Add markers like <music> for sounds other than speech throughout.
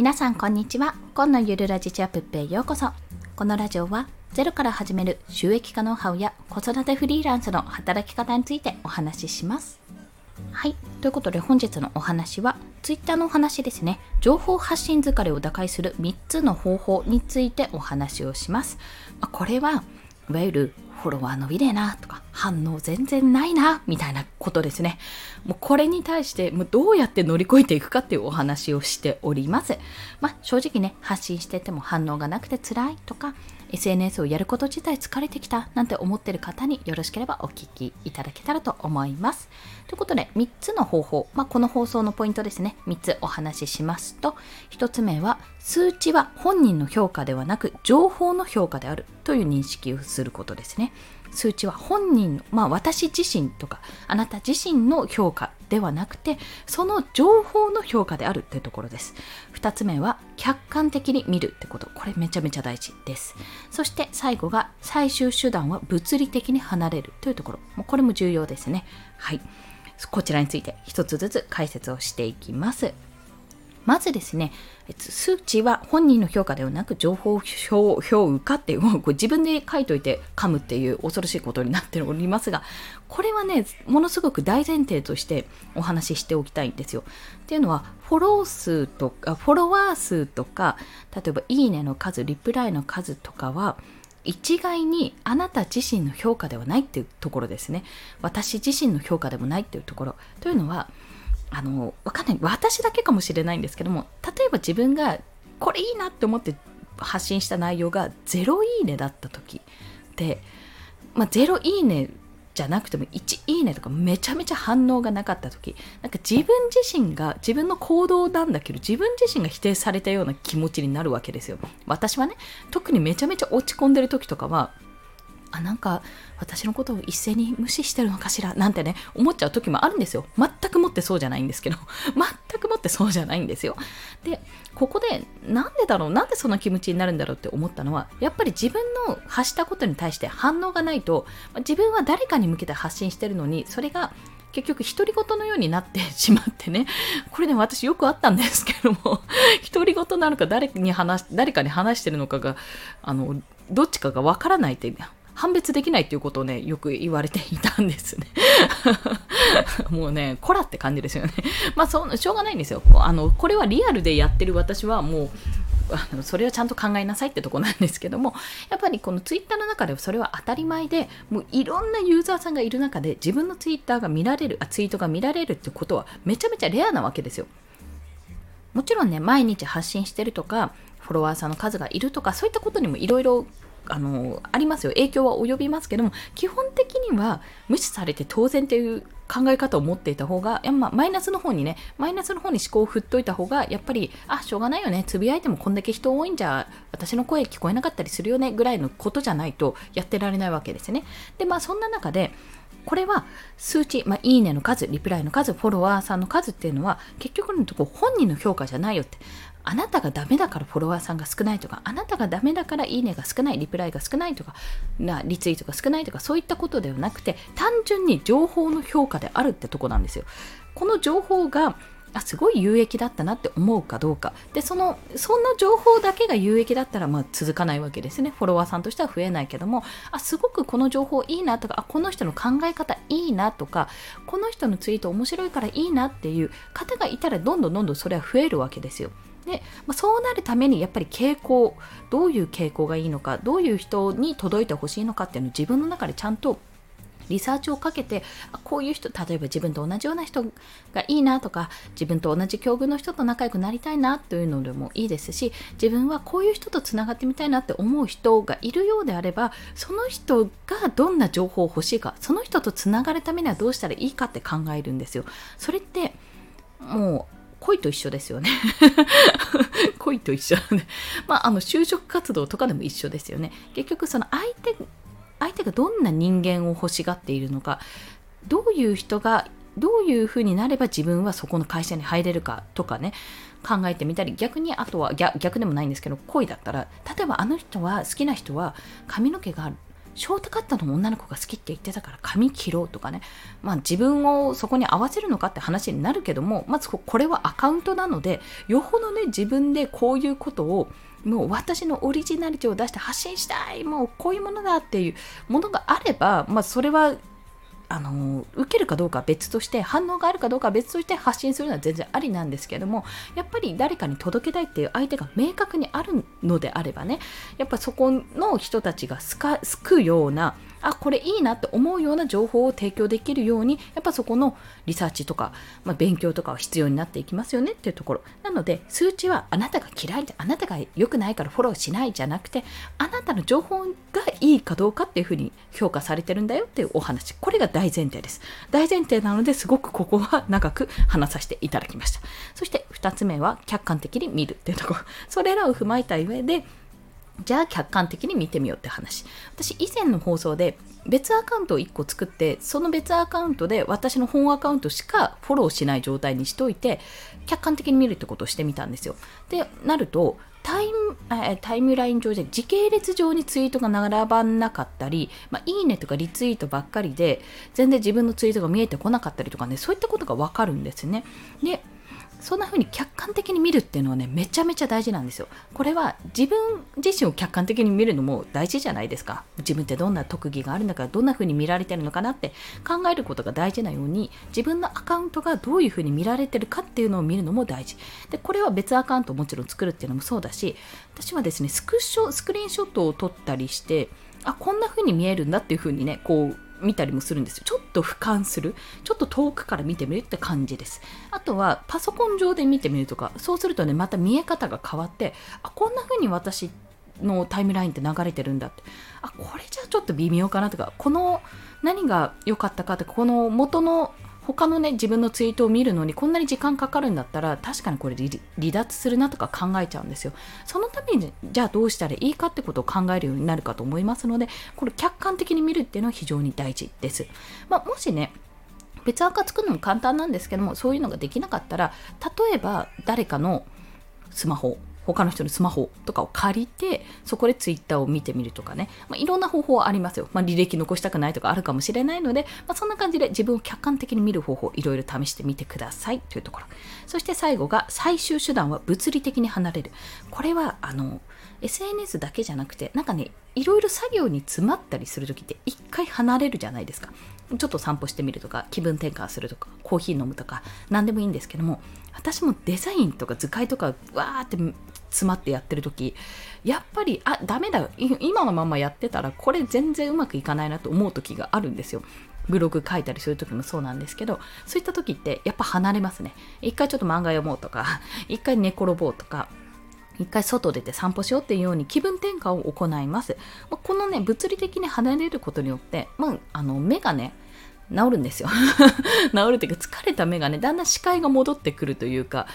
皆さんこんにちは。今のゆるラジチアップへようこそ。このラジオはゼロから始める収益化ノウハウや子育てフリーランスの働き方についてお話しします。はい。ということで本日のお話は Twitter のお話ですね。情報発信疲れを打開する3つの方法についてお話をします。これはいわゆるフォロワー伸びねえなとか反応全然ないなみたいなことですね。もうこれに対してもうどうやって乗り越えていくかっていうお話をしております。まあ正直ね発信してても反応がなくて辛いとか SNS をやること自体疲れてきたなんて思ってる方によろしければお聞きいただけたらと思います。ということで3つの方法、まあ、この放送のポイントですね3つお話ししますと1つ目は数値は本人の評価ではなく情報の評価であるという認識をすることですね。数値は本人の、まあ私自身とかあなた自身の評価ではなくてその情報の評価であるというところです。2つ目は客観的に見るってこと。これめちゃめちゃ大事です。そして最後が最終手段は物理的に離れるというところ。もうこれも重要ですね。はい。こちらについて一つずつ解説をしていきます。まずですね、数値は本人の評価ではなく情報評評価っていうこう自分で書いといて噛むっていう恐ろしいことになっておりますがこれはねものすごく大前提としてお話ししておきたいんですよ。っていうのはフォロー数とかフォロワー数とか例えばいいねの数リプライの数とかは一概にあなた自身の評価ではないっていうところですね。私自身の評価でもないっていうところ。というのはあの、わかんない。私だけかもしれないんですけども、例えば自分がこれいいなって思って発信した内容が0いいねだった時で、まあ、0いいねじゃなくても1いいねとかめちゃめちゃ反応がなかった時なんか自分自身が自分の行動なんだけど自分自身が否定されたような気持ちになるわけですよ私はね特にめちゃめちゃ落ち込んでる時とかはあなんか私のことを一斉に無視してるのかしらなんてね思っちゃう時もあるんですよ。全くもってそうじゃないんですけど。<laughs> 全くもってそうじゃないんですよ。でここでなんでだろうなんでそんな気持ちになるんだろうって思ったのはやっぱり自分の発したことに対して反応がないと自分は誰かに向けて発信してるのにそれが結局独り言のようになってしまってね。<laughs> これね私よくあったんですけども独り言なのか誰に話誰かに話してるのかがあのどっちかがわからないって判別できないっていうことをね、よく言われていたんですね。<laughs> もうね、こらって感じですよね。<laughs> まあそ、しょうがないんですよ。あの、これはリアルでやってる私はもう、あのそれはちゃんと考えなさいってとこなんですけどもやっぱりこのツイッターの中ではそれは当たり前でもういろんなユーザーさんがいる中で自分のツイッターが見られるあツイートが見られるってことはめちゃめちゃレアなわけですよもちろんね毎日発信してるとかフォロワーさんの数がいるとかそういったことにもいろいろあのありますよ影響は及びますけども基本的には無視されて当然っていう考え方を持っていた方がや、まマイナスの方にねマイナスの方に思考を振っといた方がやっぱりあしょうがないよねつぶやいてもこんだけ人多いんじゃ私の声聞こえなかったりするよねぐらいのことじゃないとやってられないわけですねでまあそんな中でこれは数値、まあ、いいねの数、リプライの数、フォロワーさんの数っていうのは結局のとこ本人の評価じゃないよって。あなたがダメだからフォロワーさんが少ないとか、あなたがダメだからいいねが少ない、リプライが少ないとか、なリツイートが少ないとか、そういったことではなくて、単純に情報の評価であるってとこなんですよ。この情報があすごい有益だったなって思うかどうか。でそのその情報だけが有益だったらまあ続かないわけですね。フォロワーさんとしては増えないけども。あすごくこの情報いいなとかあこの人の考え方いいなとかこの人のツイート面白いからいいなっていう方がいたらどんどんどんどんそれは増えるわけですよ。で、まあ、そうなるためにやっぱり傾向どういう傾向がいいのかどういう人に届いてほしいのかっていうのを自分の中でちゃんとリサーチをかけてこういう人例えば自分と同じような人がいいなとか自分と同じ境遇の人と仲良くなりたいなというのでもいいですし自分はこういう人とつながってみたいなって思う人がいるようであればその人がどんな情報を欲しいかその人とつながるためにはどうしたらいいかって考えるんですよ。それってもう恋と一緒ですよね <laughs> 恋と一緒だね。まあ、あの、就職活動とかでも一緒ですよね。結局、その相手、相手がどんな人間を欲しがっているのか、どういう人が、どういうふうになれば自分はそこの会社に入れるかとかね、考えてみたり、逆にあとは逆、逆でもないんですけど、恋だったら、例えばあの人は、好きな人は髪の毛がショートカットの女の子が好きって言ってたから髪切ろうとかね、まあ、自分をそこに合わせるのかって話になるけどもまずこれはアカウントなのでよほどね自分でこういうことをもう私のオリジナリティを出して発信したいもうこういうものだっていうものがあれば、まあ、それはあの受けるかどうかは別として反応があるかどうかは別として発信するのは全然ありなんですけどもやっぱり誰かに届けたいっていう相手が明確にあるのであればねやっぱそこの人たちが救うようなあこれいいなって思うような情報を提供できるようにやっぱそこのリサーチとか、まあ、勉強とかは必要になっていきますよねっていうところ。なので数値はあなたが嫌いであなたが良くないからフォローしないじゃなくてあなたの情報がいいかどうかっていうふうに評価されてるんだよっていうお話。これが大前提です。大前提なのですごくここは長く話させていただきました。そして2つ目は客観的に見るっていうところ。それらを踏まえた上でじゃあ客観的に見てみようって話。私以前の放送で別アカウントを1個作ってその別アカウントで私の本アカウントしかフォローしない状態にしといて客観的に見るってことをしてみたんですよ。でなるとタイムタイムライン上で時系列上にツイートが並ばなかったり、まあ、いいねとかリツイートばっかりで全然自分のツイートが見えてこなかったりとかねそういったことがわかるんですね。でそんな風に客観的に見るっていうのはねめちゃめちゃ大事なんですよ。これは自分自身を客観的に見るのも大事じゃないですか。自分ってどんな特技があるのからどんな風に見られてるのかなって考えることが大事なように自分のアカウントがどういう風に見られてるかっていうのを見るのも大事。でこれは別アカウントをもちろん作るっていうのもそうだし私はですねスクショスクリーンショットを撮ったりしてあこんな風に見えるんだっていう風にねこう見たりもするんですよ。ちょっと俯瞰する。ちょっと遠くから見てみるって感じです。あとはパソコン上で見てみるとか、そうするとね、また見え方が変わって、あ、こんな風に私のタイムラインって流れてるんだって。あ、これじゃちょっと微妙かなとか、この何が良かったかって、この元の他のね自分のツイートを見るのにこんなに時間かかるんだったら確かにこれ離脱するなとか考えちゃうんですよ。そのためにじゃあどうしたらいいかってことを考えるようになるかと思いますのでこれ客観的に見るっていうのは非常に大事です、まあ、もしね別赤作るのも簡単なんですけどもそういうのができなかったら例えば誰かのスマホ他の人のスマホとかを借りてそこでツイッターを見てみるとかね、まあ、いろんな方法はありますよ、まあ、履歴残したくないとかあるかもしれないので、まあ、そんな感じで自分を客観的に見る方法いろいろ試してみてください。というところ。そして最後が最終手段は物理的に離れる。これはあの SNS だけじゃなくてなんかねいろいろ作業に詰まったりする時って一回離れるじゃないですか。ちょっと散歩してみるとか気分転換するとかコーヒー飲むとか何でもいいんですけども私もデザインとか図解とかわーって詰まってやってる時やっぱりあダメだ。今のままやってたらこれ全然うまくいかないなと思う時があるんですよ。ブログ書いたりする時もそうなんですけどそういった時ってやっぱ離れますね。一回ちょっと漫画読もうとか <laughs> 一回寝転ぼうとか一回外出て散歩しようっていうように気分転換を行います。まこのね、物理的に離れることによって、まあ、あの目がね、治るんですよ。<laughs> 治るっていうか疲れた目がねだんだん視界が戻ってくるというか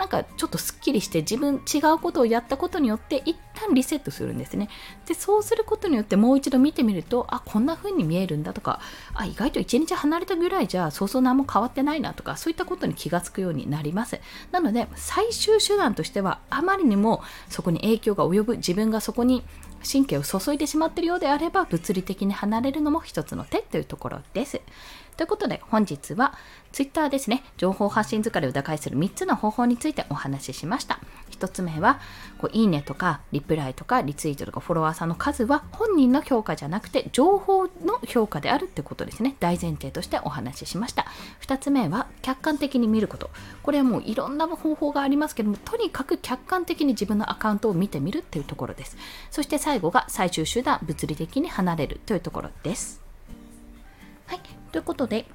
なんかちょっとすっきりして自分違うことをやったことによって一旦リセットするんですねでそうすることによってもう一度見てみるとあこんな風に見えるんだとかあ意外と1日離れたぐらいじゃそうそう何も変わってないなとかそういったことに気がつくようになりますなので最終手段としてはあまりにもそこに影響が及ぶ自分がそこに神経を注いでしまっているようであれば物理的に離れるのも一つの手というところです。ということで本日は Twitter ですね、情報発信疲れを打開する3つの方法についてお話ししました。1つ目は、こういいねとかリプライとかリツイートとかフォロワーさんの数は本人の評価じゃなくて情報の評価であるってことですね。大前提としてお話ししました。2つ目は客観的に見ること。これはもういろんな方法がありますけども、とにかく客観的に自分のアカウントを見てみるっていうところです。そして最後が最終手段、物理的に離れるというところです。はい。ということで、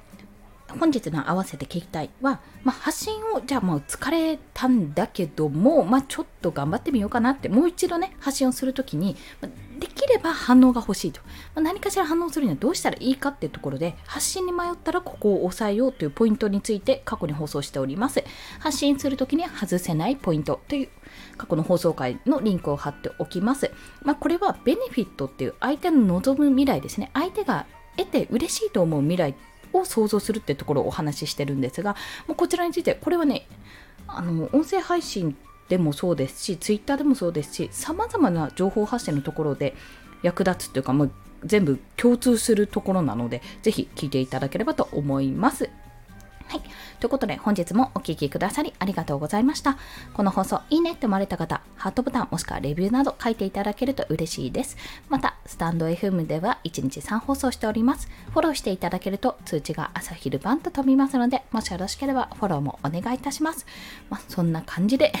本日の合わせて聞きたいは、まあ、発信をじゃあもう疲れたんだけども、まあ、ちょっと頑張ってみようかなってもう一度ね発信をするときに、できれば反応が欲しいと、まあ、何かしら反応するにはどうしたらいいかっていうところで発信に迷ったらここを押さえようというポイントについて過去に放送しております。発信するときに外せないポイントという過去の放送回のリンクを貼っておきます、まあ、これはベネフィットっていう相手の望む未来ですね。相手が得て嬉しいと思う未来を想像するってところをお話ししてるんですがもうこちらについてこれはねあの音声配信でもそうですしツイッターでもそうですしさまざまな情報発信のところで役立つというか、まあ、全部共通するところなので、ぜひ聞いていただければと思います。はい。ということで、本日もお聴きくださりありがとうございました。この放送、いいねって思われた方、ハートボタンもしくはレビューなど書いていただけると嬉しいです。また、スタンド FM では1日3放送しております。フォローしていただけると通知が朝昼晩と飛びますので、もしよろしければフォローもお願いいたします。まあ、そんな感じで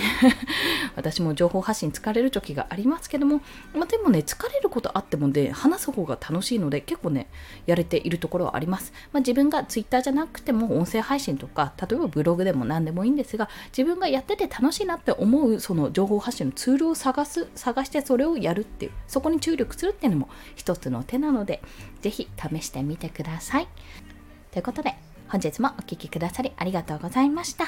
<laughs> 私も情報発信疲れる時がありますけども、まあ、でもね、疲れることあってもね、話す方が楽しいので、結構ね、やれているところはあります。まあ、自分が Twitter じゃなくても音声配配信とか、例えばブログでも何でもいいんですが、自分がやってて楽しいなって思うその情報発信のツールを探す、探してそれをやるっていう、そこに注力するっていうのも一つの手なので、ぜひ試してみてください。ということで、本日もお聴きくださりありがとうございました。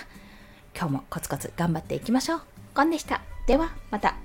今日もコツコツ頑張っていきましょう。ゴンでした。ではまた。